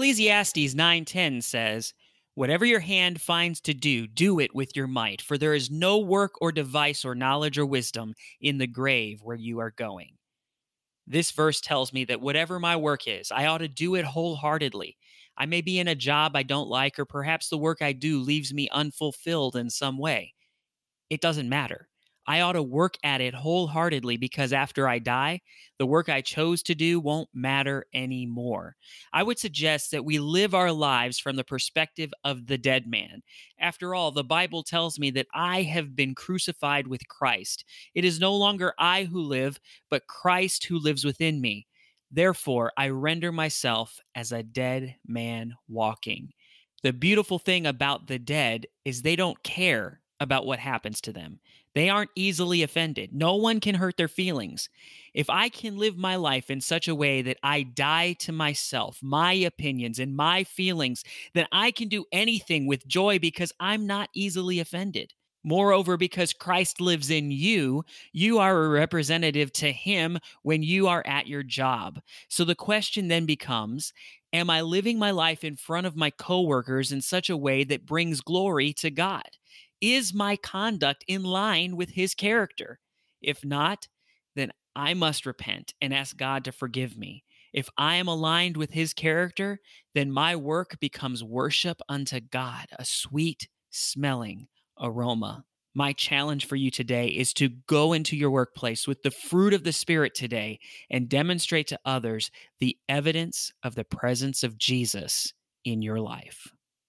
Ecclesiastes 9:10 says, "Whatever your hand finds to do, do it with your might, for there is no work or device or knowledge or wisdom in the grave where you are going." This verse tells me that whatever my work is, I ought to do it wholeheartedly. I may be in a job I don't like, or perhaps the work I do leaves me unfulfilled in some way. It doesn't matter. I ought to work at it wholeheartedly because after I die, the work I chose to do won't matter anymore. I would suggest that we live our lives from the perspective of the dead man. After all, the Bible tells me that I have been crucified with Christ. It is no longer I who live, but Christ who lives within me. Therefore, I render myself as a dead man walking. The beautiful thing about the dead is they don't care about what happens to them. They aren't easily offended. No one can hurt their feelings. If I can live my life in such a way that I die to myself, my opinions, and my feelings, then I can do anything with joy because I'm not easily offended. Moreover, because Christ lives in you, you are a representative to him when you are at your job. So the question then becomes Am I living my life in front of my coworkers in such a way that brings glory to God? Is my conduct in line with his character? If not, then I must repent and ask God to forgive me. If I am aligned with his character, then my work becomes worship unto God, a sweet smelling aroma. My challenge for you today is to go into your workplace with the fruit of the Spirit today and demonstrate to others the evidence of the presence of Jesus in your life.